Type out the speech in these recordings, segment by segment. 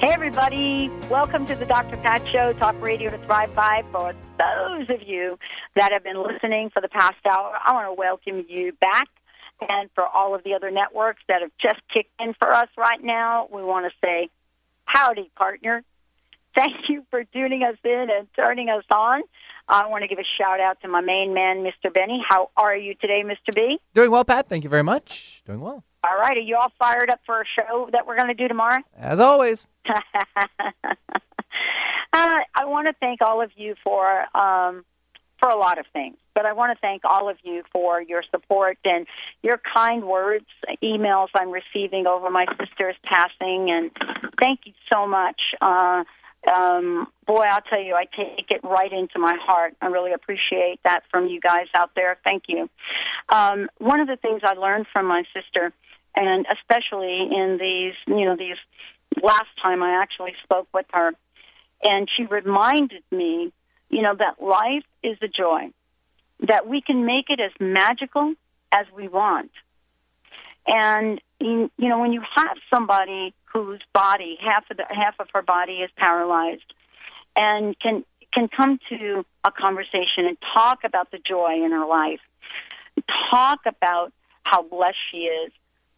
Hey, everybody. Welcome to the Dr. Pat Show, Talk Radio to Thrive by. For those of you that have been listening for the past hour, I want to welcome you back. And for all of the other networks that have just kicked in for us right now, we want to say, howdy, partner. Thank you for tuning us in and turning us on. I want to give a shout out to my main man, Mr. Benny. How are you today, Mr. B? Doing well, Pat. Thank you very much. Doing well. All right. Are you all fired up for a show that we're going to do tomorrow? As always. Uh, I want to thank all of you for um, for a lot of things, but I want to thank all of you for your support and your kind words, emails I'm receiving over my sister's passing, and thank you so much. Uh, um, boy, I'll tell you, I take it right into my heart. I really appreciate that from you guys out there. Thank you. Um, one of the things I learned from my sister, and especially in these, you know, these last time I actually spoke with her and she reminded me, you know, that life is a joy, that we can make it as magical as we want. And you know, when you have somebody whose body, half of the half of her body is paralyzed, and can can come to a conversation and talk about the joy in her life, talk about how blessed she is,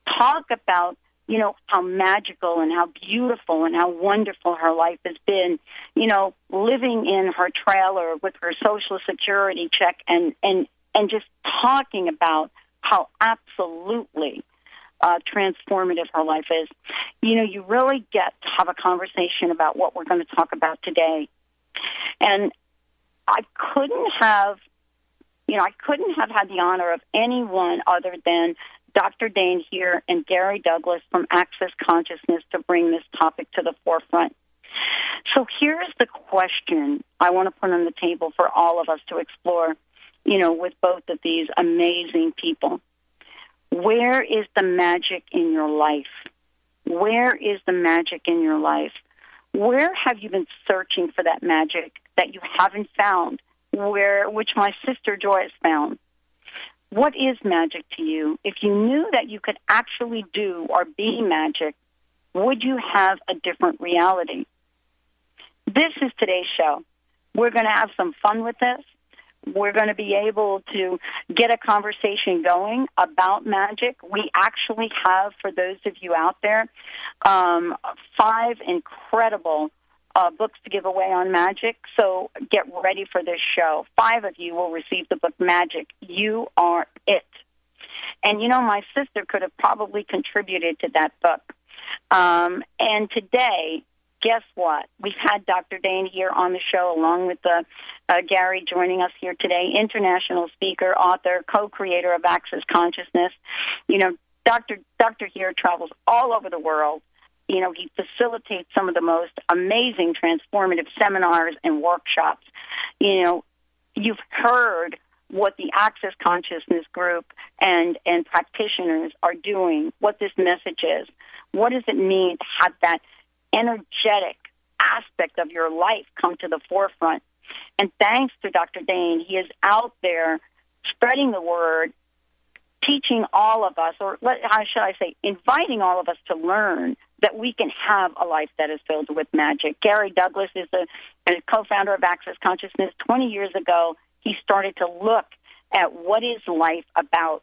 talk about you know, how magical and how beautiful and how wonderful her life has been, you know, living in her trailer with her social security check and, and, and just talking about how absolutely uh, transformative her life is. You know, you really get to have a conversation about what we're going to talk about today. And I couldn't have, you know, I couldn't have had the honor of anyone other than Dr. Dain Heer and Gary Douglas from Access Consciousness to bring this topic to the forefront. So here's the question I want to put on the table for all of us to explore, you know, with both of these amazing people. Where is the magic in your life? Where is the magic in your life? Where have you been searching for that magic that you haven't found? Where which my sister Joy has found? What is magic to you? If you knew that you could actually do or be magic, would you have a different reality? This is today's show. We're going to have some fun with this. We're going to be able to get a conversation going about magic. We actually have, for those of you out there, um, five incredible uh, books to give away on magic. So get ready for this show. Five of you will receive the book Magic. You are it. And you know, my sister could have probably contributed to that book. Um, and today, guess what? We've had Dr. Dain Heer on the show, along with the, uh, Gary joining us here today, international speaker, author, co-creator of Access Consciousness. You know, Dr. Dr. Heer travels all over the world you know, he facilitates some of the most amazing transformative seminars and workshops. You know, you've heard what the Access Consciousness group and, and practitioners are doing, what this message is. What does it mean to have that energetic aspect of your life come to the forefront? And thanks to Dr. Dain, he is out there spreading the word, teaching all of us, or how should I say, inviting all of us to learn that we can have a life that is filled with magic. Gary Douglas is a co-founder of Access Consciousness. 20 years ago, he started to look at what is life about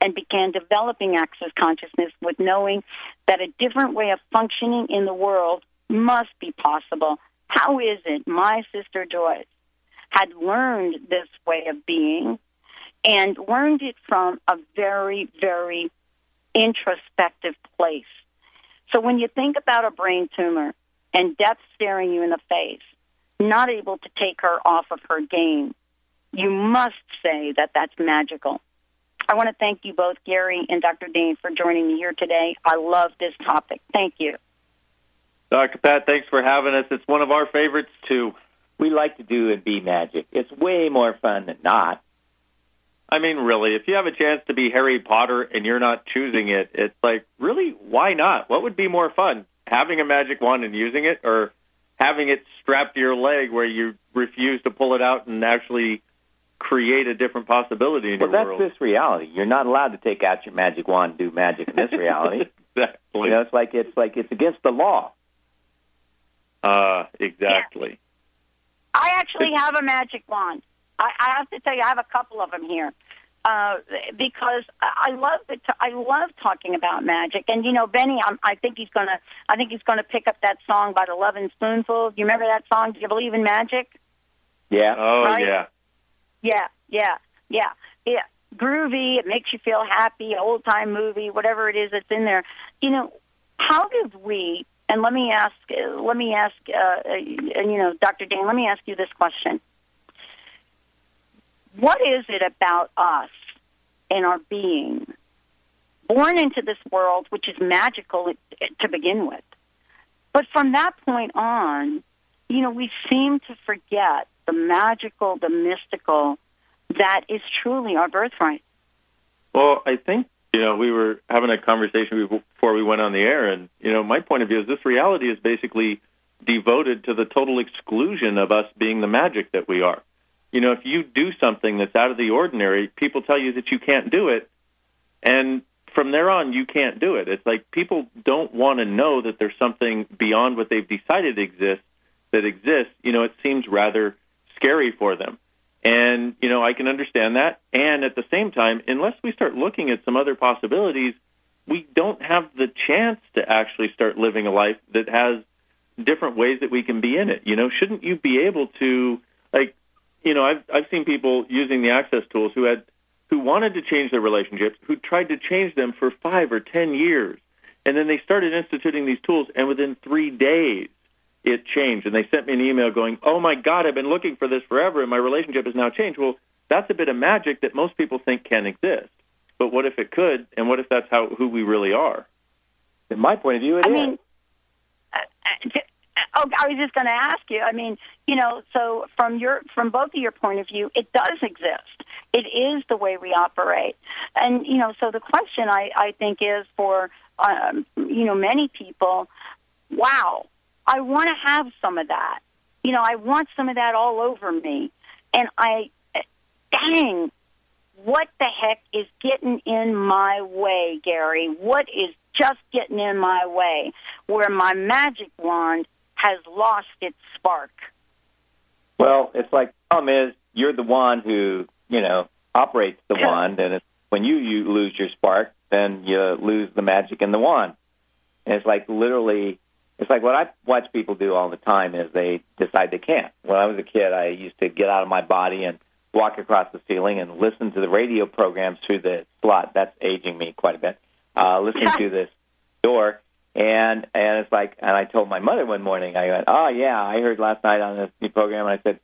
and began developing Access Consciousness with knowing that a different way of functioning in the world must be possible. How is it my sister Joyce had learned this way of being and learned it from a very, very introspective place? So when you think about a brain tumor and death staring you in the face, not able to take her off of her game, you must say that that's magical. I want to thank you both, Gary and Dr. Dain, for joining me here today. I love this topic. Thank you. Dr. Pat, thanks for having us. It's one of our favorites, too. We like to do and be magic. It's way more fun than not. I mean, really, if you have a chance to be Harry Potter and you're not choosing it, it's like, really, why not? What would be more fun? Having a magic wand and using it, or having it strapped to your leg where you refuse to pull it out and actually create a different possibility in well, your world? Well, that's world? this reality. You're not allowed to take out your magic wand and do magic in this reality. exactly. You know, it's like it's like it's against the law. Uh, exactly. I actually have a magic wand. I, I have to tell you, I have a couple of them here. Uh, because I love the t- I love talking about magic, and you know Benny, I'm, I think he's gonna I think he's gonna pick up that song by the Lovin' Spoonful. Do you remember that song? Do you believe in magic? Yeah. Oh, Right? yeah. Yeah, yeah, yeah, yeah. Groovy. It makes you feel happy. Old time movie, whatever it is that's in there. You know, how did we? And let me ask. uh, Let me ask. Uh, uh, and you know, Dr. Dain, let me ask you this question. What is it about us and our being, born into this world, which is magical to begin with, but from that point on, you know, we seem to forget the magical, the mystical that is truly our birthright. Well, I think you know we were having a conversation before we went on the air, and you know my point of view is this reality is basically devoted to the total exclusion of us being the magic that we are. You know, if you do something that's out of the ordinary, people tell you that you can't do it, and from there on you can't do it. It's like people don't want to know that there's something beyond what they've decided exists that exists. You know, it seems rather scary for them. And, you know, I can understand that. And at the same time, unless we start looking at some other possibilities, we don't have the chance to actually start living a life that has different ways that we can be in it. You know, shouldn't you be able to, like, you know, I've, I've seen people using the access tools who had, who wanted to change their relationships, who tried to change them for five or ten years. And then they started instituting these tools, and within three days, it changed. And they sent me an email going, "Oh my God, I've been looking for this forever, and my relationship has now changed." Well, that's a bit of magic that most people think can exist. But what if it could? And what if that's how who we really are? In my point of view, it I is. mean, uh, uh, oh, I was just going to ask you. I mean, you know, so from your from both of your point of view, it does exist. It is the way we operate, and you know, so the question I I think is for um, you know many people, wow, I want to have some of that. You know, I want some of that all over me, and I, dang, what the heck is getting in my way, Gary? What is just getting in my way where my magic wand has lost its spark? Well, it's like the problem is you're the one who you know operates the wand, and it's, when you you lose your spark, then you lose the magic in the wand. And it's like literally, it's like what I watch people do all the time is they decide they can't. When I was a kid, I used to get out of my body and walk across the ceiling and listen to the radio programs through the slot. That's aging me quite a bit. Uh, listen to this door, and and it's like, and I told my mother one morning, I went, oh yeah, I heard last night on this new program, and I said,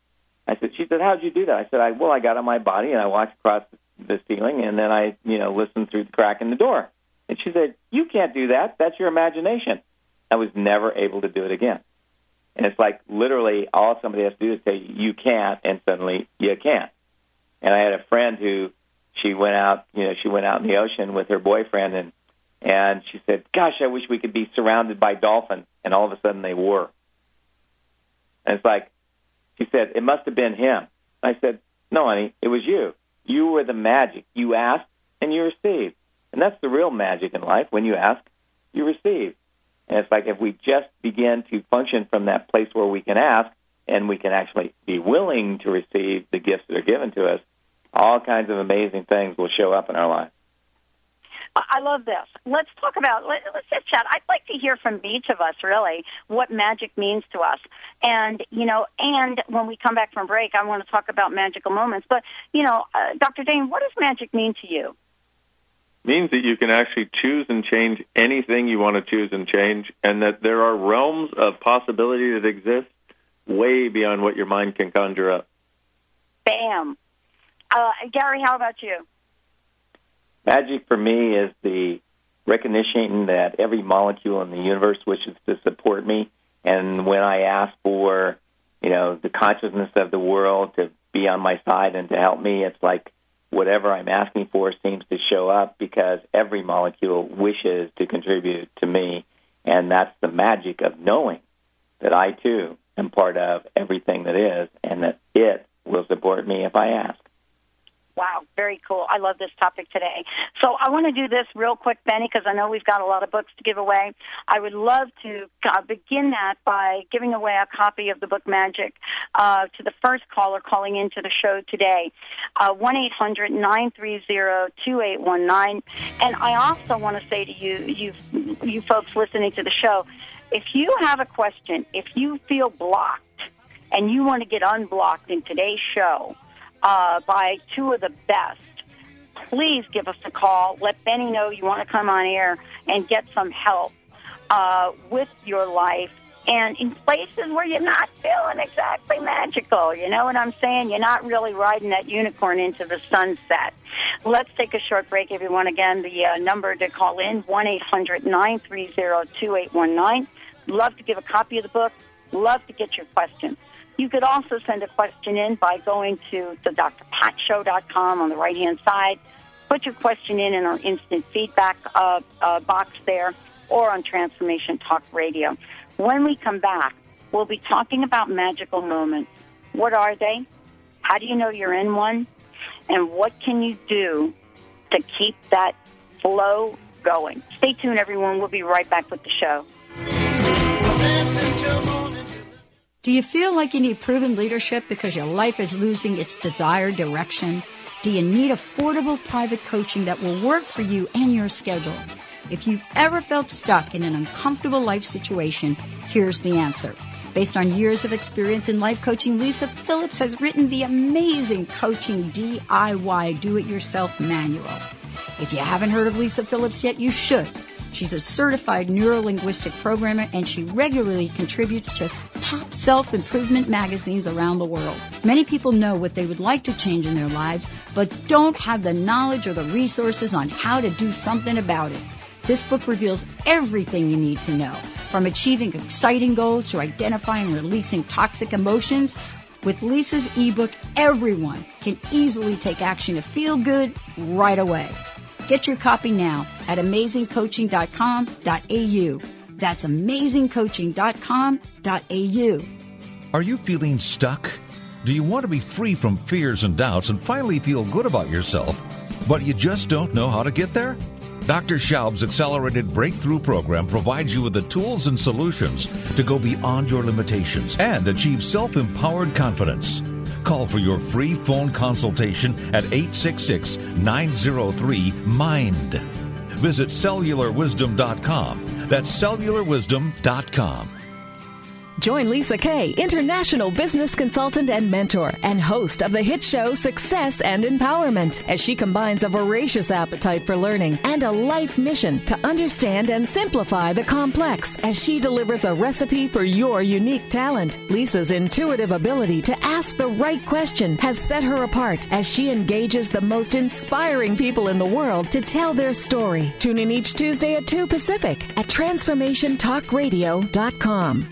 I said, she said, how'd you do that? I said, I well, I got on my body and I walked across the ceiling, and then I, you know, listened through the crack in the door. And she said, you can't do that. That's your imagination. I was never able to do it again. And it's like literally all somebody has to do is say you can't, and suddenly you can't. And I had a friend who she went out, you know, she went out in the ocean with her boyfriend, and and she said, "Gosh, I wish we could be surrounded by dolphins." And all of a sudden they were. And it's like she said, "It must have been him." I said, "No, honey, it was you. You were the magic. You asked and you received, and that's the real magic in life. When you ask, you receive." And it's like if we just begin to function from that place where we can ask and we can actually be willing to receive the gifts that are given to us, all kinds of amazing things will show up in our life. I love this. Let's talk about. Let, let's just chat. I'd like to hear from each of us, really, what magic means to us. And you know, and when we come back from break, I want to talk about magical moments. But you know, uh, Dr. Dain, what does magic mean to you? means that you can actually choose and change anything you want to choose and change, and that there are realms of possibility that exist way beyond what your mind can conjure up. Bam. Uh, Gary, how about you? Magic for me is the recognition that every molecule in the universe wishes to support me, and when I ask for, you know, the consciousness of the world to be on my side and to help me, it's like whatever I'm asking for seems to show up because every molecule wishes to contribute to me. And that's the magic of knowing that I too am part of everything that is and that it will support me if I ask. Wow, very cool. I love this topic today. So I want to do this real quick, Benny, because I know we've got a lot of books to give away. I would love to uh, begin that by giving away a copy of the book Magic uh, to the first caller calling into the show today, uh, one eight hundred nine three zero two eight one nine. And I also want to say to you, you, you folks listening to the show, if you have a question, if you feel blocked and you want to get unblocked in today's show uh, by two of the best, please give us a call. Let Benny know you want to come on air and get some help uh, with your life and in places where you're not feeling exactly magical. You know what I'm saying? You're not really riding that unicorn into the sunset. Let's take a short break, everyone. Again, the uh, number to call in, 1-800-930-2819. Love to give a copy of the book. Love to get your questions. You could also send a question in by going to the drpatshow.com on the right hand side. Put your question in in our instant feedback uh, uh, box there or on Transformation Talk Radio. When we come back, we'll be talking about magical moments. What are they? How do you know you're in one? And what can you do to keep that flow going? Stay tuned, everyone. We'll be right back with the show. Do you feel like you need proven leadership because your life is losing its desired direction? Do you need affordable private coaching that will work for you and your schedule? If you've ever felt stuck in an uncomfortable life situation, here's the answer. Based on years of experience in life coaching, Lisa Phillips has written the amazing Coaching DIY Do-It-Yourself Manual. If you haven't heard of Lisa Phillips yet, you should. She's a certified neurolinguistic programmer and she regularly contributes to top self-improvement magazines around the world. Many people know what they would like to change in their lives, but don't have the knowledge or the resources on how to do something about it. This book reveals everything you need to know, from achieving exciting goals to identifying and releasing toxic emotions. With Lisa's ebook, everyone can easily take action to feel good right away. Get your copy now at amazingcoaching.com.au. That's amazingcoaching.com.au. Are you feeling stuck? Do you want to be free from fears and doubts and finally feel good about yourself, but you just don't know how to get there? Dr. Schaub's accelerated breakthrough program provides you with the tools and solutions to go beyond your limitations and achieve self empowered confidence. Call for your free phone consultation at 866 903 MIND. Visit cellularwisdom.com. That's cellularwisdom.com. Join Lisa Kay, international business consultant and mentor, and host of the hit show Success and Empowerment, as she combines a voracious appetite for learning and a life mission to understand and simplify the complex as she delivers a recipe for your unique talent. Lisa's intuitive ability to ask the right question has set her apart as she engages the most inspiring people in the world to tell their story. Tune in each Tuesday at 2 Pacific at transformationtalkradio.com.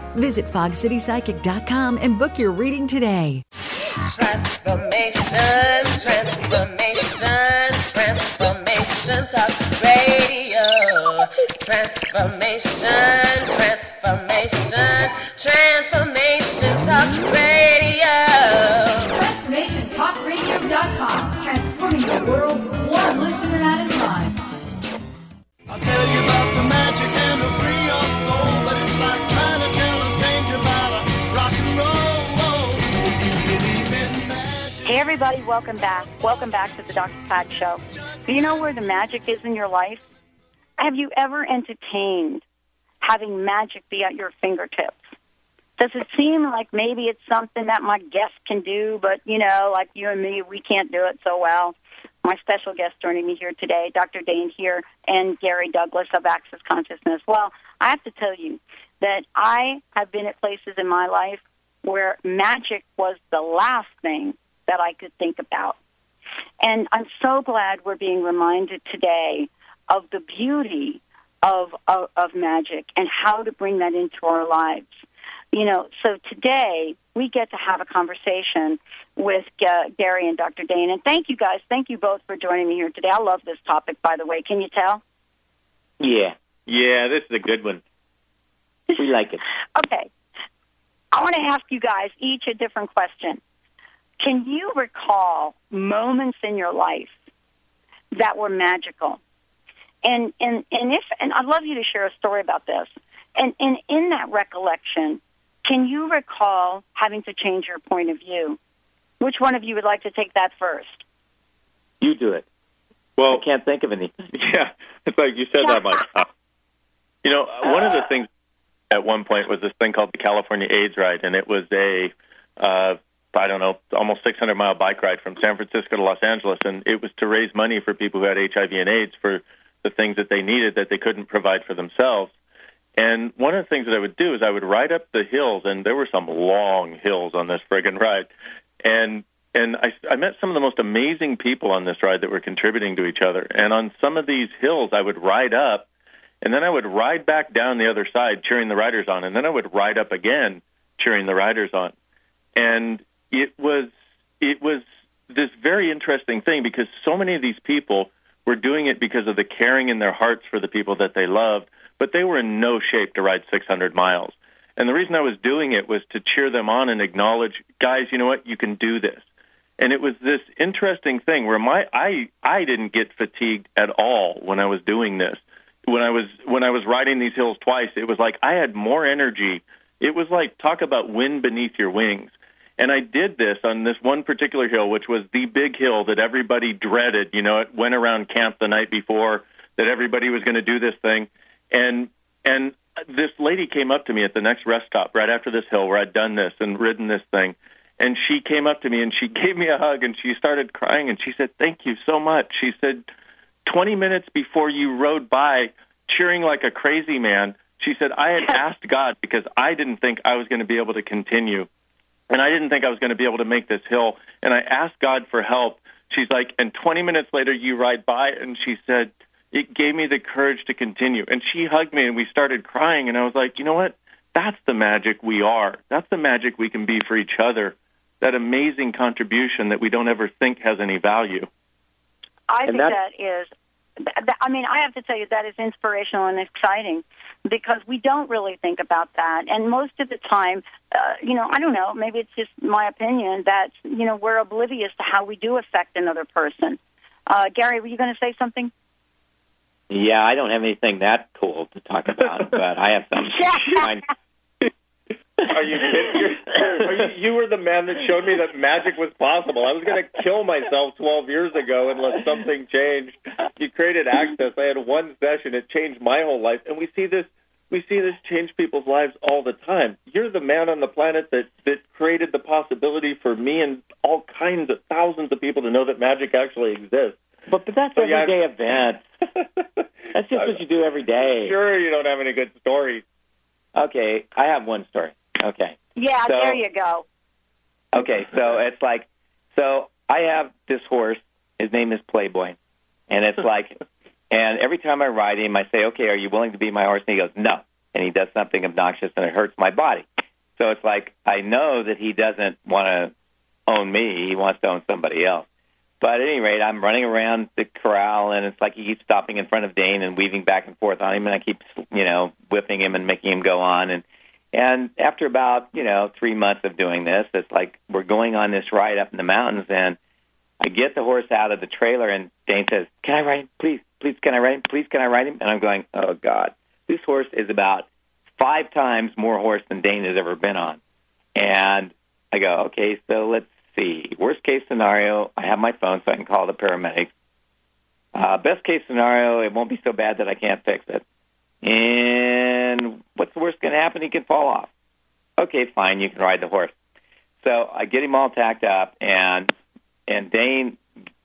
Visit fogcitypsychic.com and book your reading today. Transformation, transformation, transformation, talk radio. Transformation, transformation, transformation, talk radio. TransformationTalkRadio.com. Transforming the world one listener at a time. I'll tell you about the magic and to free your soul, everybody, welcome back. Welcome back to the Dr. Pat Show. Do you know where the magic is in your life? Have you ever entertained having magic be at your fingertips? Does it seem like maybe it's something that my guest can do, but, you know, like you and me, we can't do it so well? My special guest joining me here today, Dr. Dain Heer, and Gary Douglas of Access Consciousness. Well, I have to tell you that I have been at places in my life where magic was the last thing that I could think about. And I'm so glad we're being reminded today of the beauty of, of, of magic and how to bring that into our lives. You know, so today we get to have a conversation with uh, Gary and Dr. Dain. And thank you guys. Thank you both for joining me here today. I love this topic, by the way. Can you tell? Yeah, Yeah, this is a good one. we like it. Okay. I want to ask you guys each a different question. Can you recall moments in your life that were magical? And and and if and I'd love you to share a story about this. And and in that recollection, can you recall having to change your point of view? Which one of you would like to take that first? You do it. Well, I can't think of anything. Yeah, it's like you said that, I'm oh. you know, one of the things at one point was this thing called the California AIDS Ride, and it was a, uh, I don't know, almost 600 mile bike ride from San Francisco to Los Angeles, and it was to raise money for people who had HIV and AIDS for the things that they needed that they couldn't provide for themselves. And one of the things that I would do is I would ride up the hills, and there were some long hills on this friggin' ride, and and I, I met some of the most amazing people on this ride that were contributing to each other. And on some of these hills, I would ride up, and then I would ride back down the other side, cheering the riders on, and then I would ride up again, cheering the riders on. And it was it was this very interesting thing because so many of these people were doing it because of the caring in their hearts for the people that they loved, but they were in no shape to ride 600 miles. And the reason I was doing it was to cheer them on and acknowledge, guys, you know what, you can do this. And it was this interesting thing where my I I didn't get fatigued at all when I was doing this. When I was when I was riding these hills twice, it was like I had more energy. It was like talk about wind beneath your wings. And I did this on this one particular hill, which was the big hill that everybody dreaded. You know, it went around camp the night before that everybody was going to do this thing. And and this lady came up to me at the next rest stop right after this hill where I'd done this and ridden this thing. And she came up to me and she gave me a hug and she started crying and she said, Thank you so much. She said, 20 minutes before you rode by, cheering like a crazy man, she said, I had asked God because I didn't think I was going to be able to continue. And I didn't think I was going to be able to make this hill. And I asked God for help. She's like, and 20 minutes later, you ride by. And she said, it gave me the courage to continue. And she hugged me and we started crying. And I was like, you know what? That's the magic we are. That's the magic we can be for each other. That amazing contribution that we don't ever think has any value. I And think that- that is. I mean, I have to tell you that is inspirational and exciting because we don't really think about that, and most of the time, uh, you know, I don't know. Maybe it's just my opinion that you know we're oblivious to how we do affect another person. Uh, Gary, were you going to say something? Yeah, I don't have anything that cool to talk about, but I have some. Are you kidding? You're, you, you were the man that showed me that magic was possible. I was going to kill myself 12 years ago unless something changed. You created access. I had one session. It changed my whole life. And we see this we see this change people's lives all the time. You're the man on the planet that that created the possibility for me and all kinds of thousands of people to know that magic actually exists. But but that's So, yeah, everyday events. That's just what you do every day. Sure, you don't have any good stories. Okay, I have one story. Okay. Yeah, So- there you go. Okay, so it's like, so I have this horse. His name is Playboy, and it's like, and every time I ride him, I say, "Okay, are you willing to be my horse?" And he goes, "No," and he does something obnoxious, and it hurts my body. So it's like I know that he doesn't want to own me; he wants to own somebody else. But at any rate, I'm running around the corral, and it's like he keeps stopping in front of Dain and weaving back and forth on him, and I keep, you know, whipping him and making him go on, and and after about, you know, three months of doing this, it's like we're going on this ride up in the mountains and I get the horse out of the trailer and Dain says, Can I ride him? Please, please, can I ride him? Please, can I ride him? And I'm going, Oh God. This horse is about five times more horse than Dain has ever been on. And I go, Okay, so let's see. Worst case scenario, I have my phone so I can call the paramedics. Uh, best case scenario, it won't be so bad that I can't fix it. And what's the worst going to happen? He can fall off. Okay, fine, you can ride the horse. So I get him all tacked up, and and Dain,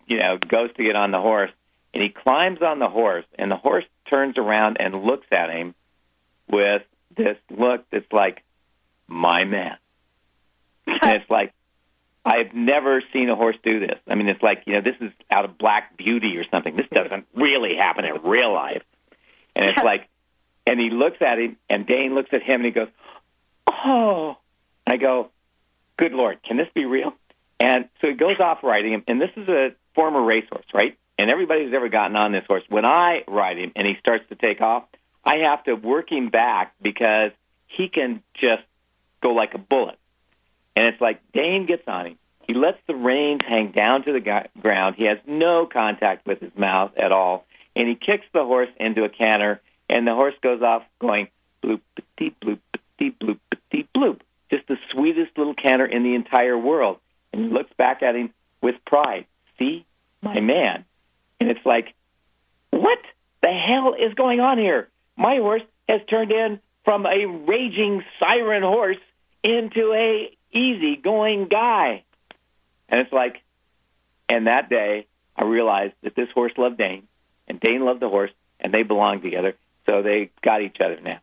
you know, goes to get on the horse, and he climbs on the horse, and the horse turns around and looks at him with this look that's like, my man. and it's like, I've never seen a horse do this. I mean, it's like, you know, this is out of Black Beauty or something. This doesn't really happen in real life. And it's like, and he looks at him, and Dain looks at him, and he goes, "Oh." And I go, "Good Lord, can this be real?" And so he goes off riding him, and this is a former racehorse, right? And everybody who's ever gotten on this horse, when I ride him and he starts to take off, I have to work him back because he can just go like a bullet. And it's like Dain gets on him. He lets the reins hang down to the ground. He has no contact with his mouth at all. And he kicks the horse into a canter, and the horse goes off going bloop, bloop, petit, bloop, petit, bloop. Just the sweetest little canter in the entire world. And he looks back at him with pride. See, my man. And it's like, what the hell is going on here? My horse has turned in from a raging siren horse into a easy-going guy. And it's like, and that day I realized that this horse loved Dain, and Dain loved the horse, and they belonged together. So they got each other now.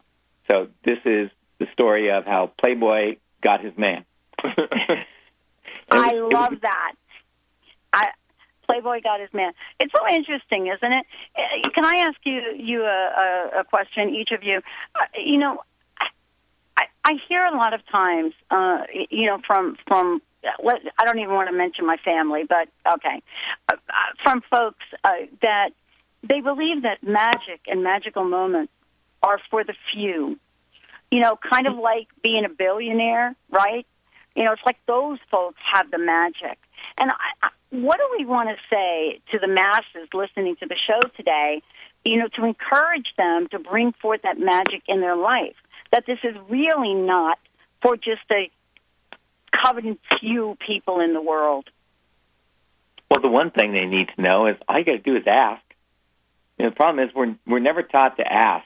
So this is the story of how Playboy got his man. I love that. I Playboy got his man. It's so interesting, isn't it? Uh, Can I ask you you a, a, a question, each of you? Uh, you know, I, I hear a lot of times, uh, you know, from from let, I don't even want to mention my family, but okay, uh, uh, from folks uh, that they believe that magic and magical moments are for the few. You know, kind of like being a billionaire, right? You know, it's like those folks have the magic. And I, I, what do we want to say to the masses listening to the show today? You know, to encourage them to bring forth that magic in their life. That this is really not for just a coveted few people in the world. Well, the one thing they need to know is all you got to do is ask. You know, the problem is we're we're never taught to ask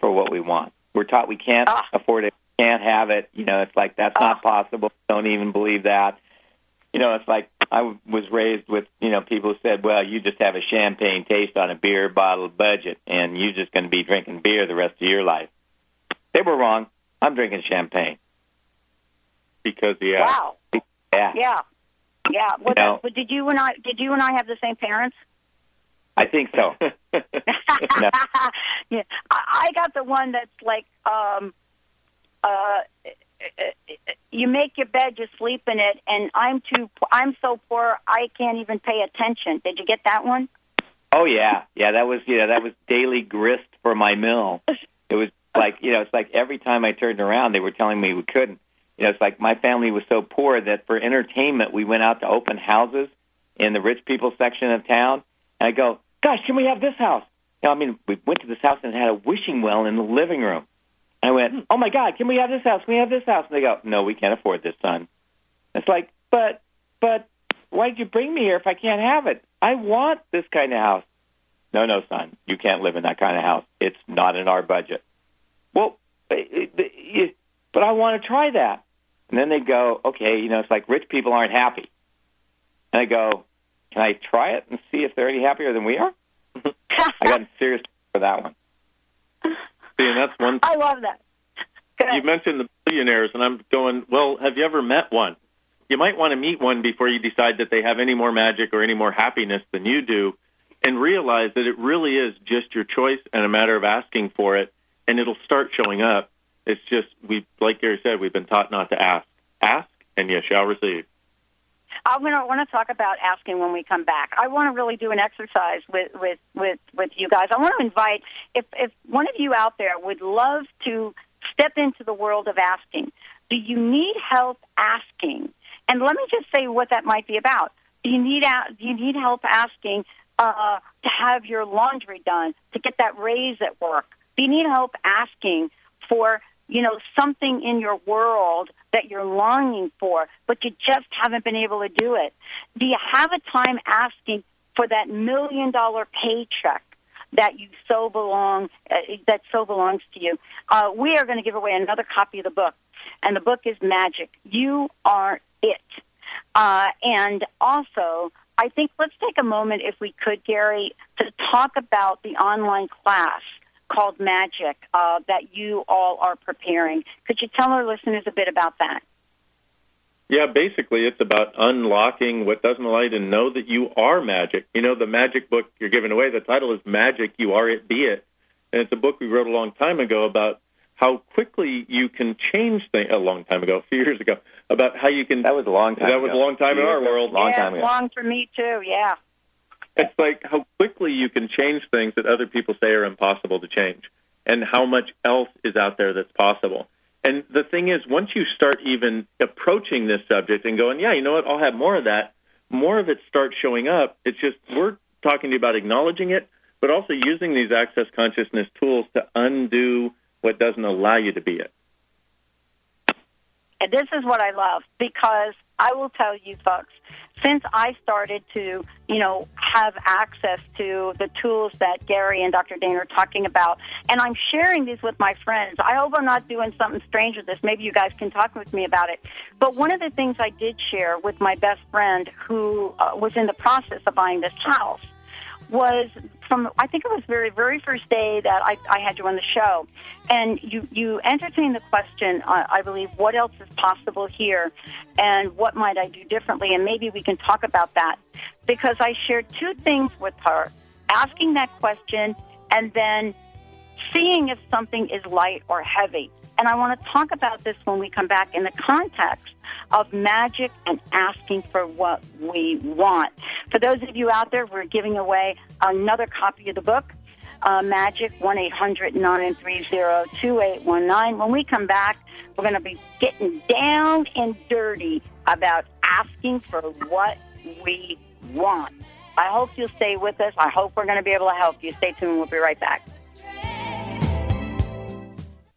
for what we want. We're taught we can't ah. afford it, can't have it. You know, it's like that's not ah. possible. Don't even believe that. You know, it's like I w- was raised with you know people who said, "Well, you just have a champagne taste on a beer bottle budget, and you're just going to be drinking beer the rest of your life." They were wrong. I'm drinking champagne because yeah, Wow. yeah. Yeah. Yeah. Well, You know- but did you and I did you and I have the same parents? I think so. yeah, I, I got the one that's like, um, uh, you make your bed, you sleep in it, and I'm too, I'm so poor, I can't even pay attention. Did you get that one? Oh yeah, yeah. That was yeah. That was daily grist for my mill. It was like you know, it's like every time I turned around, they were telling me we couldn't. You know, it's like my family was so poor that for entertainment, we went out to open houses in the rich people section of town. And I go, gosh, can we have this house? You know, I mean, we went to this house and it had a wishing well in the living room. And I went, oh my God, can we have this house? Can we have this house? And they go, no, we can't afford this, son. It's like, but, but, why did you bring me here if I can't have it? I want this kind of house. No, no, son, you can't live in that kind of house. It's not in our budget. well, eh, eh, but I want to try that. And then they go, okay, you know, it's like rich people aren't happy. And I go, can I try it and see if they're any happier than we are? I got serious for that one. See, and that's one. I love that. You mentioned the billionaires, and I'm going. Well, have you ever met one? You might want to meet one before you decide that they have any more magic or any more happiness than you do, and realize that it really is just your choice and a matter of asking for it, and it'll start showing up. It's just we, like Gary said, we've been taught not to ask. Ask, and you shall receive. To want to talk about asking when we come back. I want to really do an exercise with with with with you guys. I want to invite if if one of you out there would love to step into the world of asking. Do you need help asking? And let me just say what that might be about. Do you need do you need help asking uh, to have your laundry done, to get that raise at work? Do you need help asking for you know something in your world that you're longing for, but you just haven't been able to do it? Do you have a time asking for that million dollar paycheck? That you so belong, uh, that so belongs to you. Uh, we are going to give away another copy of the book, and the book is Magic. You are it. Uh, and also, I think let's take a moment, if we could, Gary, to talk about the online class called Magic uh, that you all are preparing. Could you tell our listeners a bit about that? Yeah, basically, it's about unlocking what doesn't allow you to know that you are magic. You know, the magic book you're giving away, the title is Magic, You Are It, Be It. And it's a book we wrote a long time ago about how quickly you can change things, a long time ago, a few years ago, about how you can. That was a long time That was a long time in our world. Long yeah, long for me too. Yeah. It's like how quickly you can change things that other people say are impossible to change, and how much else is out there that's possible. And the thing is, once you start even approaching this subject and going, yeah, you know what, I'll have more of that, more of it starts showing up. It's just we're talking to you about acknowledging it, but also using these access consciousness tools to undo what doesn't allow you to be it. And this is what I love because I will tell you folks, since I started to, you know, have access to the tools that Gary and Dr. Dain are talking about, and I'm sharing these with my friends. I hope I'm not doing something strange with this. Maybe you guys can talk with me about it. But one of the things I did share with my best friend who uh, was in the process of buying this house was from I think it was very very first day that I, I had you on the show, and you you entertained the question uh, I believe what else is possible here, and what might I do differently, and maybe we can talk about that. Because I shared two things with her, asking that question and then seeing if something is light or heavy. And I want to talk about this when we come back in the context of magic and asking for what we want. For those of you out there, we're giving away another copy of the book, uh, Magic, 1 800 930 2819. When we come back, we're going to be getting down and dirty about asking for what we want. I hope you'll stay with us. I hope we're going to be able to help you. Stay tuned. We'll be right back.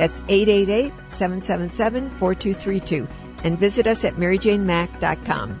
That's 888 777 4232. And visit us at maryjanemack.com.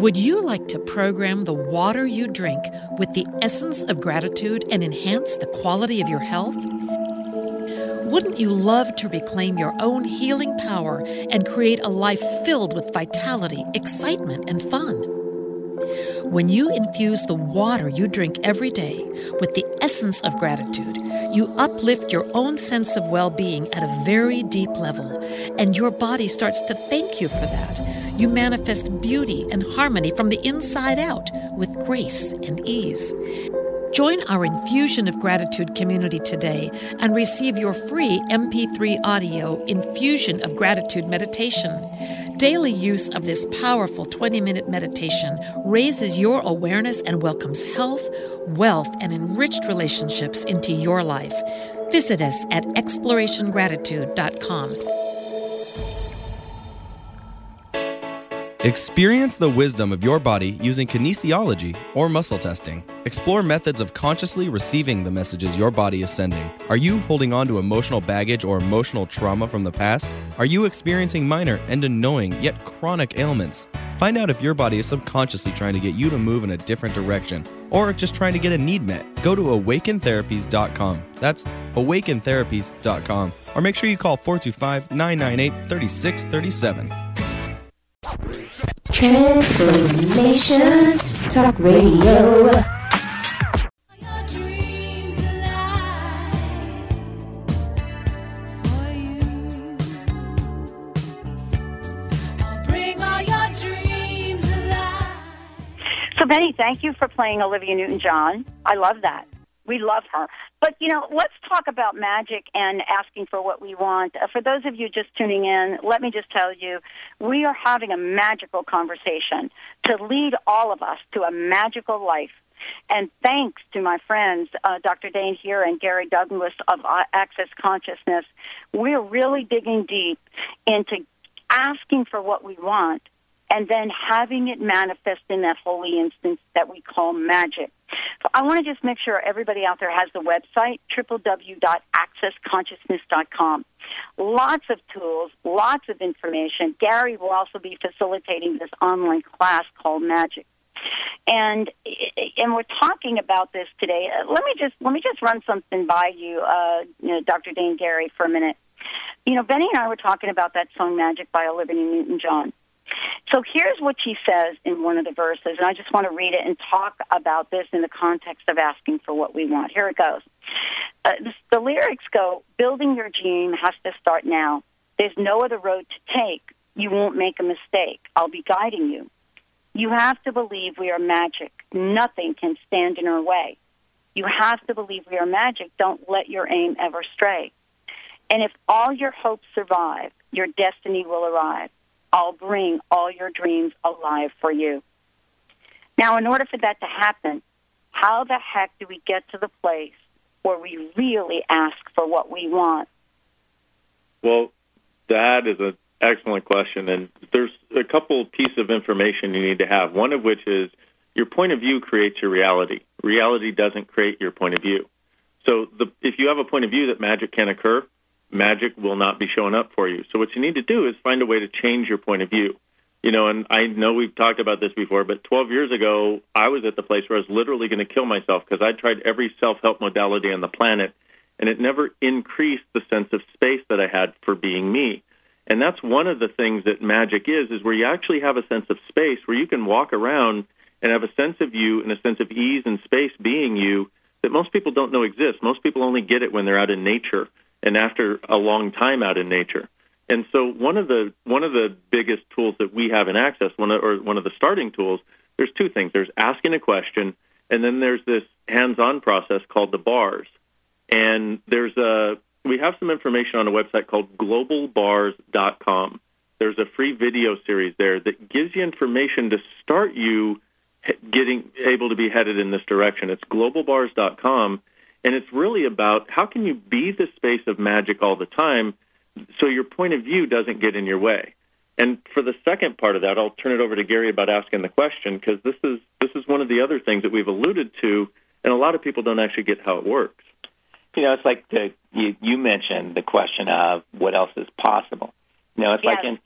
Would you like to program the water you drink with the essence of gratitude and enhance the quality of your health? Wouldn't you love to reclaim your own healing power and create a life filled with vitality, excitement, and fun? When you infuse the water you drink every day with the essence of gratitude, you uplift your own sense of well being at a very deep level, and your body starts to thank you for that. You manifest beauty and harmony from the inside out with grace and ease. Join our Infusion of Gratitude community today and receive your free MP3 audio Infusion of Gratitude meditation. Daily use of this powerful 20 minute meditation raises your awareness and welcomes health, wealth, and enriched relationships into your life. Visit us at explorationgratitude.com. Experience the wisdom of your body using kinesiology or muscle testing. Explore methods of consciously receiving the messages your body is sending. Are you holding on to emotional baggage or emotional trauma from the past? Are you experiencing minor and annoying yet chronic ailments? Find out if your body is subconsciously trying to get you to move in a different direction or just trying to get a need met. Go to awakentherapies.com. That's awakentherapies.com. Or make sure you call 425 998 3637. Transformation Talk Radio. So, Benny, thank you for playing Olivia Newton John. I love that. We love her. But, you know, let's talk about magic and asking for what we want. Uh, for those of you just tuning in, let me just tell you, we are having a magical conversation to lead all of us to a magical life. And thanks to my friends, uh, Dr. Dain Heer and Gary Douglas of uh, Access Consciousness, we're really digging deep into asking for what we want and then having it manifest in that holy instance that we call magic. So I want to just make sure everybody out there has the website, www.accessconsciousness.com. Lots of tools, lots of information. Gary will also be facilitating this online class called Magic. And and we're talking about this today. Uh, Let me just let me just run something by you, uh, you know, Dr. Dain Gary, for a minute. You know, Benny and I were talking about that song "Magic" by Olivia Newton-John. So here's what she says in one of the verses, and I just want to read it and talk about this in the context of asking for what we want. Here it goes. Uh, the, the lyrics go, Building your dream has to start now. There's no other road to take. You won't make a mistake. I'll be guiding you. You have to believe we are magic. Nothing can stand in our way. You have to believe we are magic. Don't let your aim ever stray. And if all your hopes survive, your destiny will arrive. I'll bring all your dreams alive for you. Now, in order for that to happen, how the heck do we get to the place where we really ask for what we want? Well, that is an excellent question, and there's a couple pieces of information you need to have. One of which is your point of view creates your reality. Reality doesn't create your point of view. So, the, if you have a point of view that magic can occur, magic will not be showing up for you. So, what you need to do is find a way to change your point of view. You know, and I know we've talked about this before, but 12 years ago, I was at the place where I was literally going to kill myself because I tried every self help modality on the planet, and it never increased the sense of space that I had for being me. And that's one of the things that magic is, is where you actually have a sense of space where you can walk around and have a sense of you and a sense of ease and space being you that most people don't know exists. Most people only get it when they're out in nature and after a long time out in nature. And so one of the one of the biggest tools that we have in access, one of, or one of the starting tools, there's two things. There's asking a question, and then there's this hands-on process called the bars. And there's a we have some information on a website called globalbars.com. There's a free video series there that gives you information to start you getting able to be headed in this direction. It's globalbars.com, and it's really about how can you be the space of magic all the time so your point of view doesn't get in your way. And for the second part of that, I'll turn it over to Gary about asking the question because this is this is one of the other things that we've alluded to, and a lot of people don't actually get how it works. You know, it's like the you, you mentioned the question of what else is possible. You know, it's like in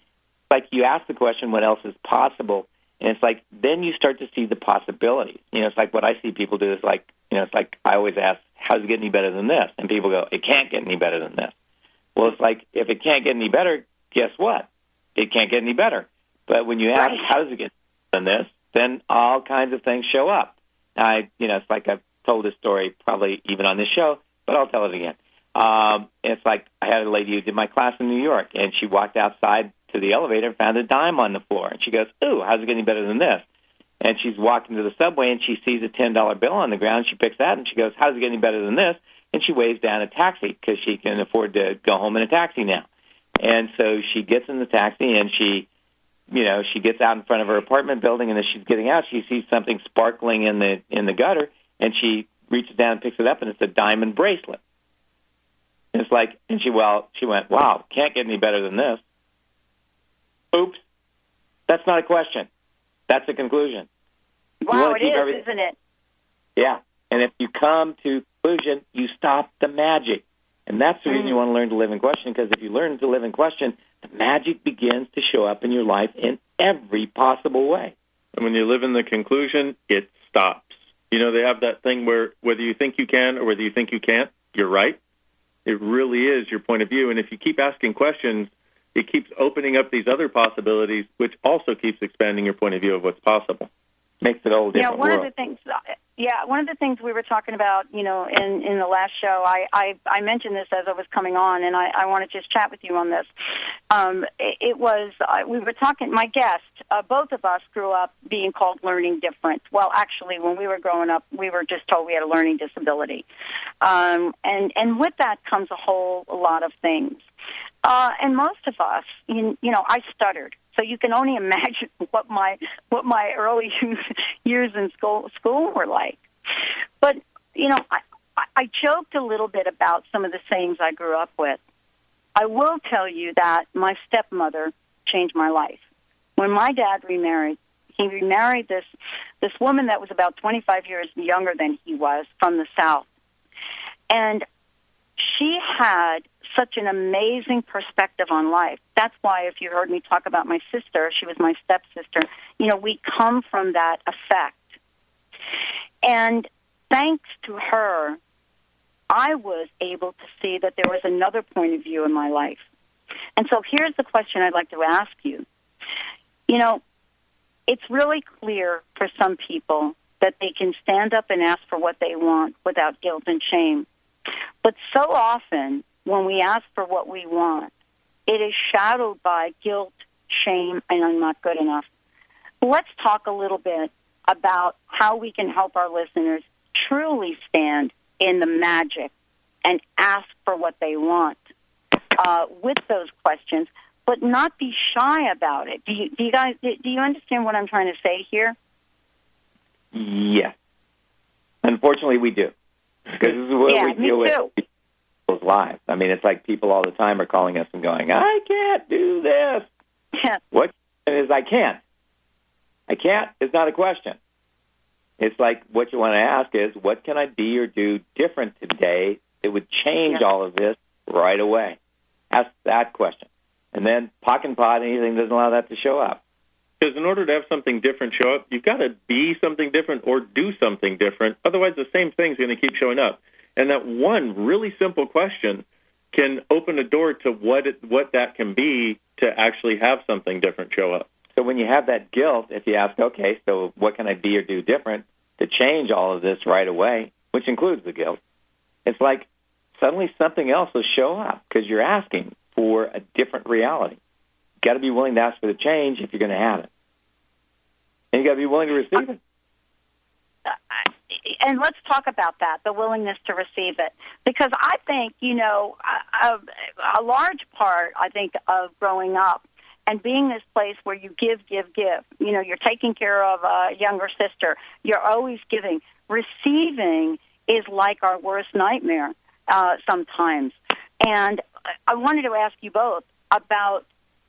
like you ask the question, what else is possible, And it's like then you start to see the possibilities. You know, it's like what I see people do is like, you know, it's like I always ask, "How's it get any better than this?" And people go, "It can't get any better than this." Well, it's like if it can't get any better, guess what? It can't get any better. But when you ask, "How does it get better than this?" then all kinds of things show up. I, you know, it's like I've told this story probably even on this show, but I'll tell it again. Um, it's like I had a lady who did my class in New York, and she walked outside to the elevator and found a dime on the floor, and she goes, "Ooh, how's it getting better than this?" And she's walking to the subway, and she sees a ten dollar bill on the ground. She picks that, and she goes, "How does it get any better than this?" And she waves down a taxi because she can afford to go home in a taxi now. And so she gets in the taxi, and she you know, she gets out in front of her apartment building, and as she's getting out, she sees something sparkling in the in the gutter, and she reaches down and picks it up, and it's a diamond bracelet. And it's like, and she well, she went, wow, can't get any better than this. Oops, that's not a question. That's a conclusion. You Wow, wanna it keep is, everything- isn't it? Yeah, and if you come to conclusion, you stop the magic, and that's the reason you mm. want to learn to live in question. Because if you learn to live in question, the magic begins to show up in your life in every possible way. And when you live in the conclusion, it stops. You know, they have that thing where whether you think you can or whether you think you can't, you're right. It really is your point of view. And if you keep asking questions, it keeps opening up these other possibilities, which also keeps expanding your point of view of what's possible. Makes it all Yeah, one of the things. Yeah, one of the things we were talking about, you know, in in the last show, I I, I mentioned this as I was coming on, and I, I want to just chat with you on this. Um, it, it was uh, we were talking. My guest, uh, both of us grew up being called learning different. Well, actually, when we were growing up, we were just told we had a learning disability, um, and and with that comes a whole lot of things. Uh, and most of us, you, you know, I stuttered, so you can only imagine what my what my early years in school school were like. But you know, I, I- joked a little bit about some of the sayings I grew up with. I will tell you that my stepmother changed my life. When my dad remarried, he remarried this this woman that was about 25 years younger than he was from the south. And she had such an amazing perspective on life. That's why, if you heard me talk about my sister, she was my stepsister. You know, we come from that effect. And thanks to her, I was able to see that there was another point of view in my life. And so here's the question I'd like to ask you. You know, it's really clear for some people that they can stand up and ask for what they want without guilt and shame. But so often, when we ask for what we want, it is shadowed by guilt, shame, and I'm not good enough. Let's talk a little bit about how we can help our listeners truly stand in the magic and ask for what they want uh, with those questions, but not be shy about it. Do you, do you guys do you understand what I'm trying to say here? Yes. Unfortunately, we do. Because this is what Yeah, we deal with too. people's lives. I mean, it's like people all the time are calling us and going, I can't do this. Yeah. What is I can't? I can't is not a question. It's like what you want to ask is, what can I be or do different today that would change all of this right away? Ask that question. And then POC and POD, anything doesn't allow that to show up. Because in order to have something different show up, you've got to be something different or do something different. Otherwise, the same thing's going to keep showing up. And that one really simple question can open a door to what it, what that can be to actually have something different show up. So when you have that guilt, if you ask, okay, so what can I be or do different to change all of this right away, which includes the guilt, it's like suddenly something else will show up because you're asking for a different reality. You've got to be willing to ask for the change if you're going to have it. And you got to be willing to receive it. and let's talk about that the willingness to receive it. Because i think you know a, a, a large part i think of growing up and being this place where you give give give you know you're taking care of a younger sister you're always giving. Receiving is like our worst nightmare uh, sometimes. And i wanted to ask you both about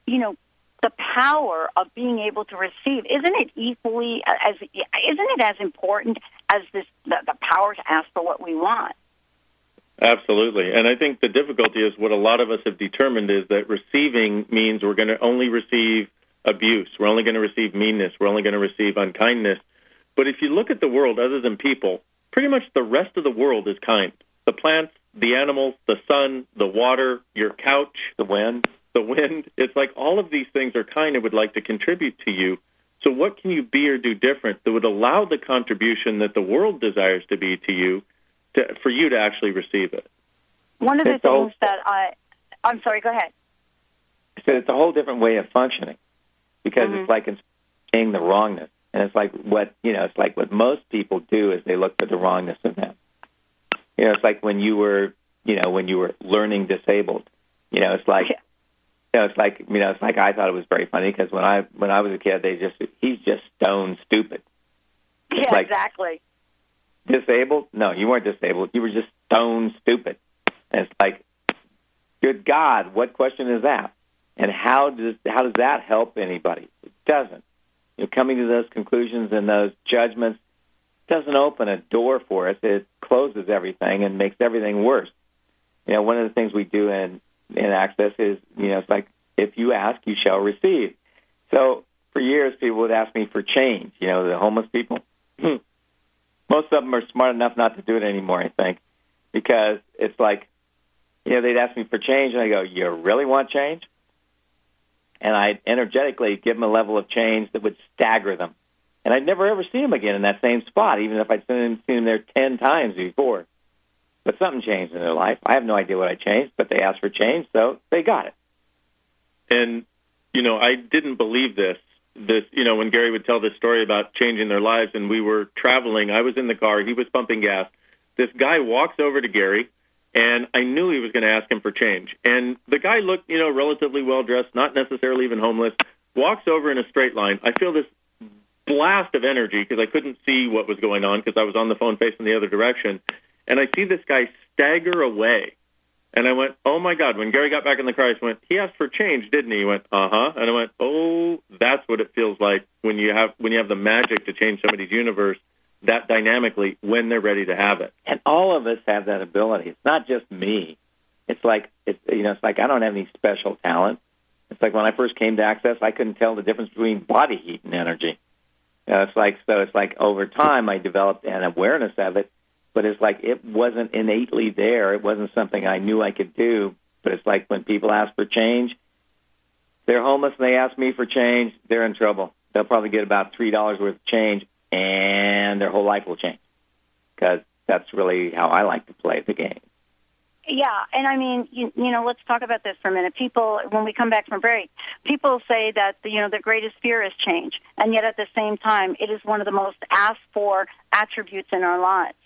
you know the power of being able to receive isn't it equally as isn't it as important as this the, the power to ask for what we want Absolutely. And I think the difficulty is what a lot of us have determined is that receiving means we're going to only receive abuse. We're only going to receive meanness. We're only going to receive unkindness. But if you look at the world other than people, pretty much the rest of the world is kind. The plants, the animals, the sun, the water, your couch, the wind, the wind. It's like all of these things are kind and would like to contribute to you. So what can you be or do different that would allow the contribution that the world desires to be to you to, for you to actually receive it? One of the It's all- things that I, I'm sorry, go ahead. So it's a whole different way of functioning because Mm-hmm. it's like it's seeing the wrongness, and it's like what you know. It's like what most people do is they look for the wrongness of them. You know, it's like when you were, you know, when you were learning disabled. You know, it's like, you know, it's like, you know, it's like I thought it was very funny because when I when I was a kid, they just he's just stone stupid. Yeah, like- exactly. Disabled? No, you weren't disabled. You were just stone stupid. And it's like, good God, what question is that? And how does how does that help anybody? It doesn't. You know, coming to those conclusions and those judgments doesn't open a door for us. It closes everything and makes everything worse. You know, one of the things we do in in Access is, you know, it's like if you ask, you shall receive. So for years, people would ask me for change. You know, the homeless people. Hmm. Most of them are smart enough not to do it anymore. I think because it's like, you know, they'd ask me for change, and I go, "You really want change?" And I'd energetically give them a level of change that would stagger them, and I'd never ever see them again in that same spot, even if I'd seen them, seen them there ten times before. But something changed in their life. I have no idea what I changed, but they asked for change, so they got it. And you know, I didn't believe this. This, you know, when Gary would tell this story about changing their lives, and we were traveling, I was in the car, he was pumping gas. This guy walks over to Gary, and I knew he was going to ask him for change. And the guy looked, you know, relatively well dressed, not necessarily even homeless. Walks over in a straight line. I feel this blast of energy because I couldn't see what was going on because I was on the phone facing the other direction. And I see this guy stagger away. And I went, oh my God. When Gary got back in the car, I went, he asked for change, didn't he? He went, uh huh. And I went, oh, that's what it feels like when you have when you have the magic to change somebody's universe that dynamically when they're ready to have it. And all of us have that ability. It's not just me. It's like it's you know, it's like I don't have any special talent. It's like when I first came to Access, I couldn't tell the difference between body heat and energy. You know, it's like so. It's like over time, I developed an awareness of it, but it's like it wasn't innately there. It wasn't something I knew I could do. But it's like when people ask for change, they're homeless and they ask me for change, they're in trouble. They'll probably get about three dollars worth of change, and their whole life will change. Because that's really how I like to play the game. Yeah, and I mean, you, you know, let's talk about this for a minute. People, when we come back from break, people say that you know their greatest fear is change, and yet at the same time, it is one of the most asked for attributes in our lives.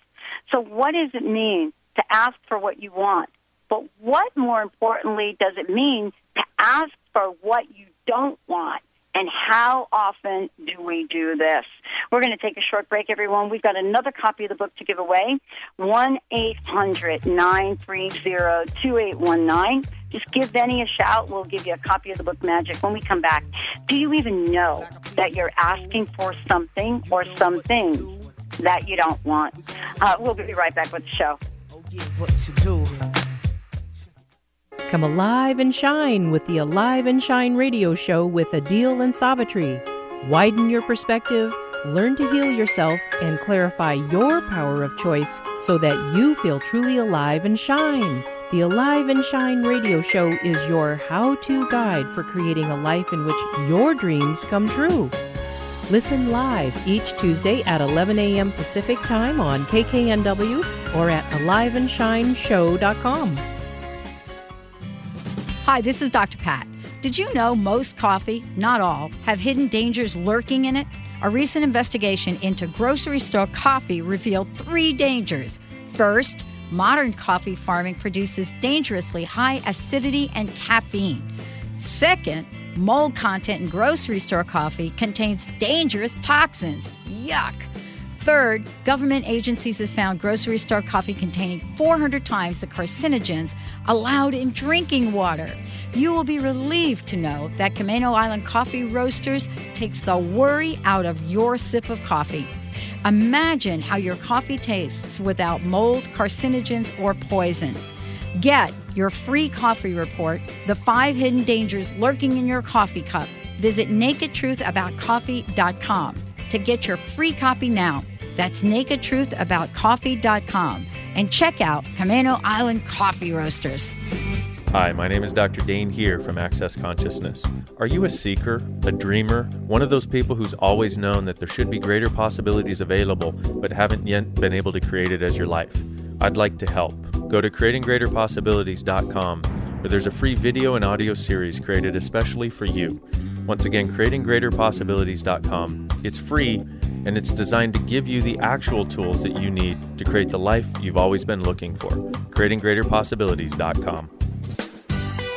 So, what does it mean to ask for what you want? But what, more importantly, does it mean to ask for what you don't want? And how often do we do this? We're going to take a short break, everyone. We've got another copy of the book to give away. 1 800 930 2819. Just give Benny a shout. We'll give you a copy of the book Magic when we come back. Do you even know that you're asking for something or something that you don't want? Uh, we'll be right back with the show. Come alive and shine with the Alive and Shine radio show with Adil and Savitri. Widen your perspective, learn to heal yourself, and clarify your power of choice so that you feel truly alive and shine. The Alive and Shine radio show is your how to guide for creating a life in which your dreams come true. Listen live each Tuesday at 11 a.m. Pacific Time on KKNW or at aliveandshineshow.com. Hi, this is Dr. Pat. Did you know most coffee, not all, have hidden dangers lurking in it? A recent investigation into grocery store coffee revealed three dangers. First, modern coffee farming produces dangerously high acidity and caffeine. Second, mold content in grocery store coffee contains dangerous toxins. Yuck. Third, government agencies have found grocery store coffee containing 400 times the carcinogens allowed in drinking water. You will be relieved to know that Camino Island Coffee Roasters takes the worry out of your sip of coffee. Imagine how your coffee tastes without mold, carcinogens, or poison. Get your free coffee report, The Five Hidden Dangers Lurking in Your Coffee Cup, Visit nakedtruthaboutcoffee.com to get your free copy now. That's nakedtruthaboutcoffee.com and check out Camino Island Coffee Roasters. Hi, my name is Dr. Dain Heer from Access Consciousness. Are you a seeker, a dreamer, one of those people who's always known that there should be greater possibilities available but haven't yet been able to create it as your life? I'd like to help. Go to creatinggreaterpossibilities.com where there's a free video and audio series created especially for you. Once again, creatinggreaterpossibilities.com. It's free and it's designed to give you the actual tools that you need to create the life you've always been looking for. creatinggreaterpossibilities.com.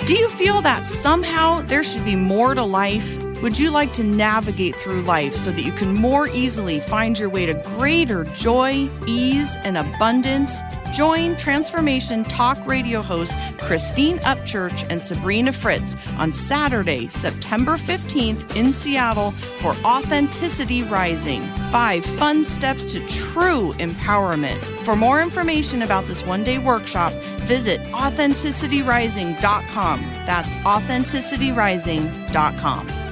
Do you feel that somehow there should be more to life? Would you like to navigate through life so that you can more easily find your way to greater joy, ease, and abundance? Join Transformation Talk radio hosts Christine Upchurch and Sabrina Fritz on Saturday, September 15th in Seattle for Authenticity Rising Five Fun Steps to True Empowerment. For more information about this one day workshop, visit AuthenticityRising.com. That's AuthenticityRising.com.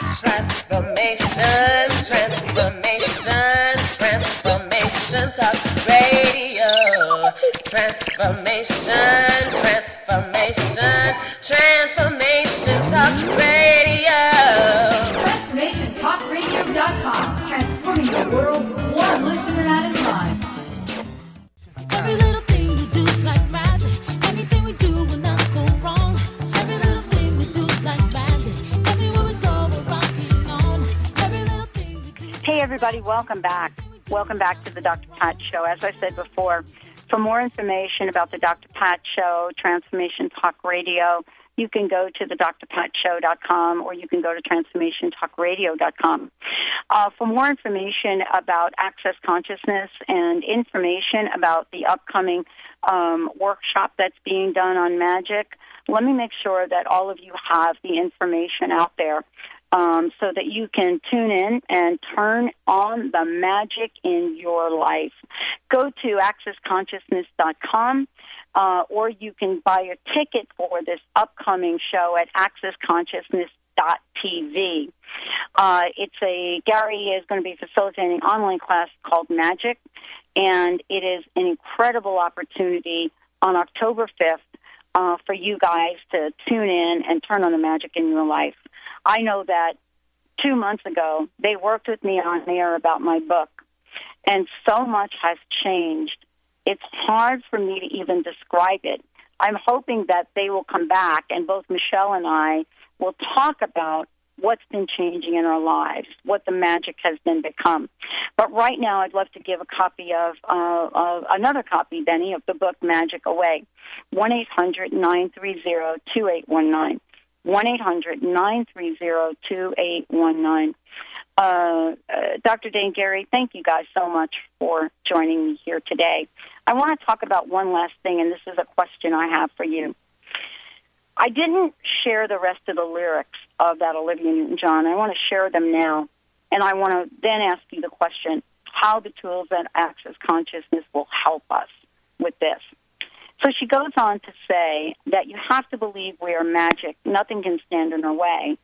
Transformation, transformation, transformation talk radio. Transformation, transformation, transformation talk radio. Everybody, welcome back. Welcome back to the Dr. Pat Show. As I said before, for more information about the Dr. Pat Show, Transformation Talk Radio, you can go to the drpatshow.com or you can go to transformationtalkradio.com. Uh, for more information about Access Consciousness and information about the upcoming um, workshop that's being done on magic, let me make sure that all of you have the information out there um, so that you can tune in and turn on the magic in your life. Go to accessconsciousness.com. Uh, or you can buy a ticket for this upcoming show at accessconsciousness.tv. Uh, it's a Gary is going to be facilitating online class called Magic, and it is an incredible opportunity on October 5th uh, for you guys to tune in and turn on the magic in your life. I know that two months ago they worked with me on air about my book, and so much has changed. It's hard for me to even describe it. I'm hoping that they will come back, and both Michelle and I will talk about what's been changing in our lives, what the magic has been become. But right now, I'd love to give a copy of, uh, of another copy, Benny, of the book Magic Away. 1 800 930 2819. 1 800 930 2819. Uh, Dr. Dain Gary, thank you guys so much for joining me here today. I want to talk about one last thing, and this is a question I have for you. I didn't share the rest of the lyrics of that Olivia Newton John. I want to share them now, and I want to then ask you the question how the tools that access consciousness will help us with this. So she goes on to say that you have to believe we are magic. Nothing can stand in our way.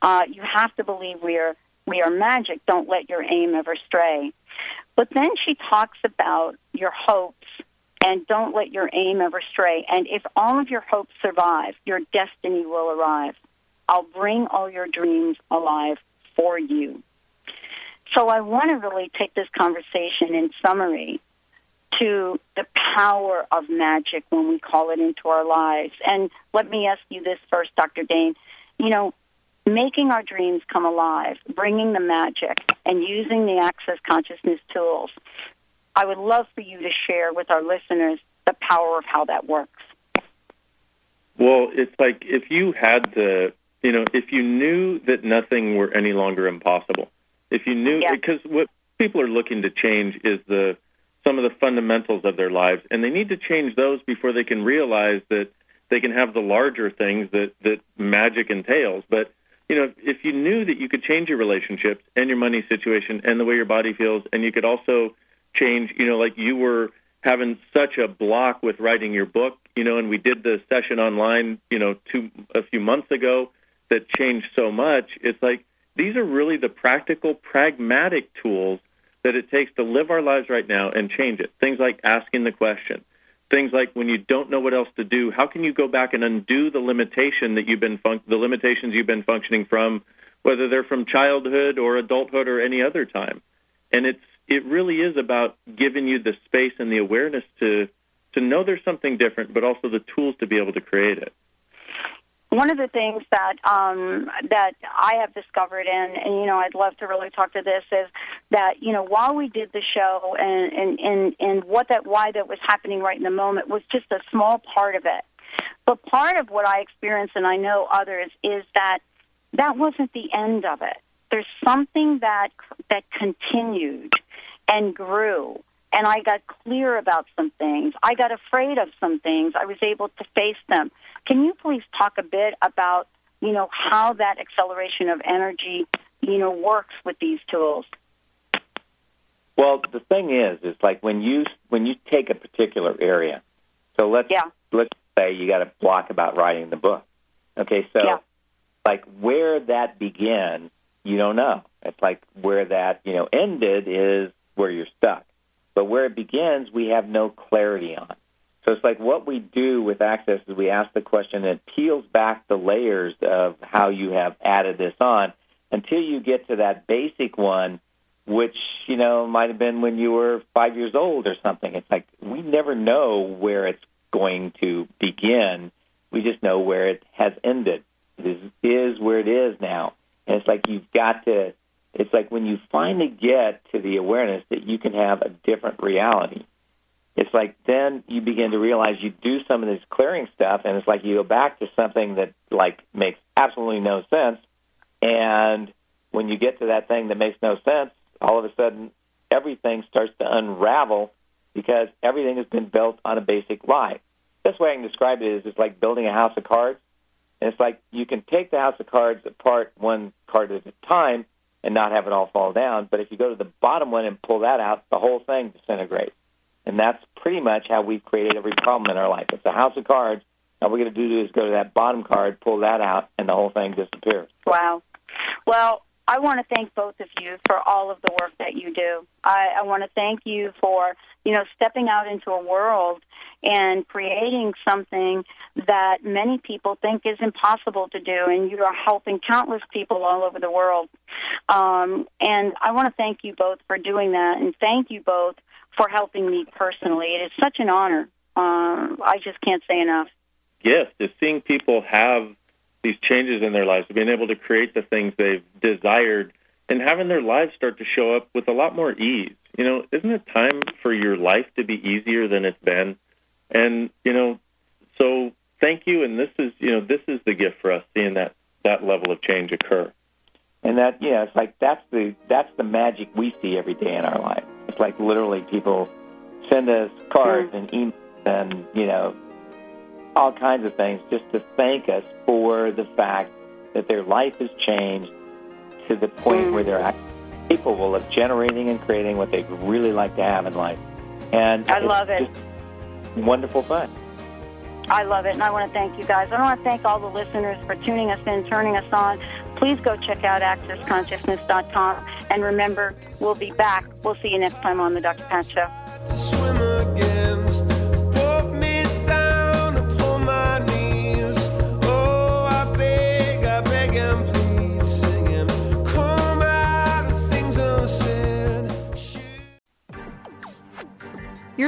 Uh, you have to believe we are we are magic. Don't let your aim ever stray. But then she talks about your hopes and don't let your aim ever stray. And if all of your hopes survive, your destiny will arrive. I'll bring all your dreams alive for you. So I want to really take this conversation in summary to the power of magic when we call it into our lives. And let me ask you this first, Dr. Dain. You know, making our dreams come alive, bringing the magic, and using the access consciousness tools. I would love for you to share with our listeners the power of how that works. Well, it's like if you had the, you know, if you knew that nothing were any longer impossible, if you knew, because what people are looking to change is the some of the fundamentals of their lives, and they need to change those before they can realize that they can have the larger things that that magic entails. But you know, if you knew that you could change your relationships and your money situation and the way your body feels, and you could also change, you know, like you were having such a block with writing your book, you know, and we did the session online, you know, two a few months ago that changed so much. It's like these are really the practical, pragmatic tools that it takes to live our lives right now and change it. Things like asking the question. Things like when you don't know what else to do, how can you go back and undo the limitation that you've been the limitations you've been functioning from, whether they're from childhood or adulthood or any other time. And it's it really is about giving you the space and the awareness to to know there's something different, but also the tools to be able to create it. One of the things that um, that I have discovered, and, and you know, I'd love to really talk to this, is that you know, while we did the show, and and and, and what that why that was happening right in the moment was just a small part of it. But part of what I experienced, and I know others, is that that wasn't the end of it. There's something that that continued and grew and I got clear about some things. I got afraid of some things. I was able to face them. Can you please talk a bit about, you know, how that acceleration of energy, you know, works with these tools? Well, the thing is, is like when you when you take a particular area. So let's let's say you got a block about writing the book. Okay, so like where that began, you don't know. It's like where that you know ended is where you're stuck. But where it begins, we have no clarity on. So it's like what we do with access is we ask the question and it peels back the layers of how you have added this on until you get to that basic one, which, you know, might have been when you were five years old or something. It's like we never know where it's going to begin. We just know where it has ended. It is, is where it is now. And it's like you've got to it's like when you finally get to the awareness that you can have a different reality. It's like then you begin to realize you do some of this clearing stuff, and it's like you go back to something that like makes absolutely no sense. And when you get to that thing that makes no sense, all of a sudden everything starts to unravel because everything has been built on a basic lie. Best way I can describe it is it's like building a house of cards. And it's like you can take the house of cards apart one card at a time, and not have it all fall down. But if you go to the bottom one and pull that out, the whole thing disintegrates. And that's pretty much how we've created every problem in our life. It's a house of cards. All we're going to do is go to that bottom card, pull that out, and the whole thing disappears. Wow. Well, I want to thank both of you for all of the work that you do. I, I want to thank you for, you know, stepping out into a world and creating something that many people think is impossible to do, and you are helping countless people all over the world. Um, and I want to thank you both for doing that, and thank you both for helping me personally. It is such an honor. Um, I just can't say enough. Yes, just seeing people have these changes in their lives, being able to create the things they've desired, and having their lives start to show up with a lot more ease. You know, isn't it time for your life to be easier than it's been? And you know, so thank you. And this is, you know, this is the gift for us, seeing that that level of change occur. And that, yeah, it's like that's the that's the magic we see every day in our life. It's like literally people send us cards hmm. and emails and you know all kinds of things just to thank us for the fact that their life has changed to the point where they're hmm. actually capable of generating and creating what they'd really like to have in life. And I love it. just wonderful fun. I love it, and I want to thank you guys. I want to thank all the listeners for tuning us in, turning us on. Please go check out accessconsciousness.com. And remember, we'll be back. We'll see you next time on the Dr. Pat Show.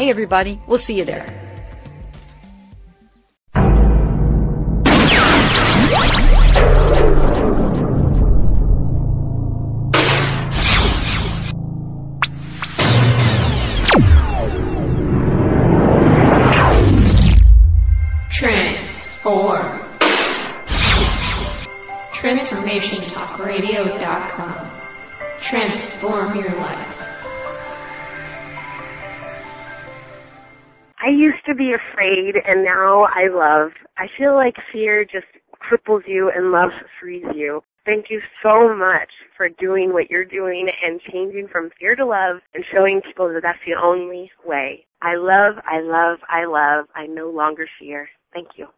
Hey, everybody, we'll see you there. Afraid and now I love. I feel like fear just cripples you and love frees you. Thank you so much for doing what you're doing and changing from fear to love and showing people that that's the only way. I love, I love, I love. I no longer fear. Thank you.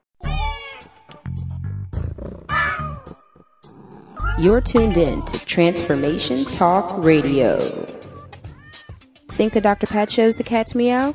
You're tuned in to Transformation Talk Radio. Think the Dr. Pat shows the cat's meow?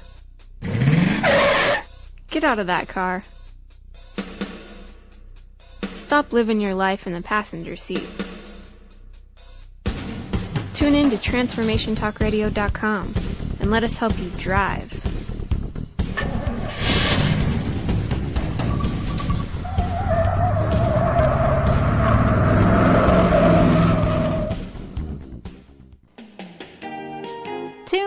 Get out of that car. Stop living your life in the passenger seat. Tune in to TransformationTalkRadio.com and let us help you drive.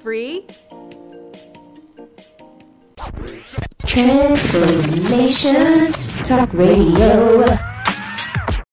free. Transformation Talk Radio.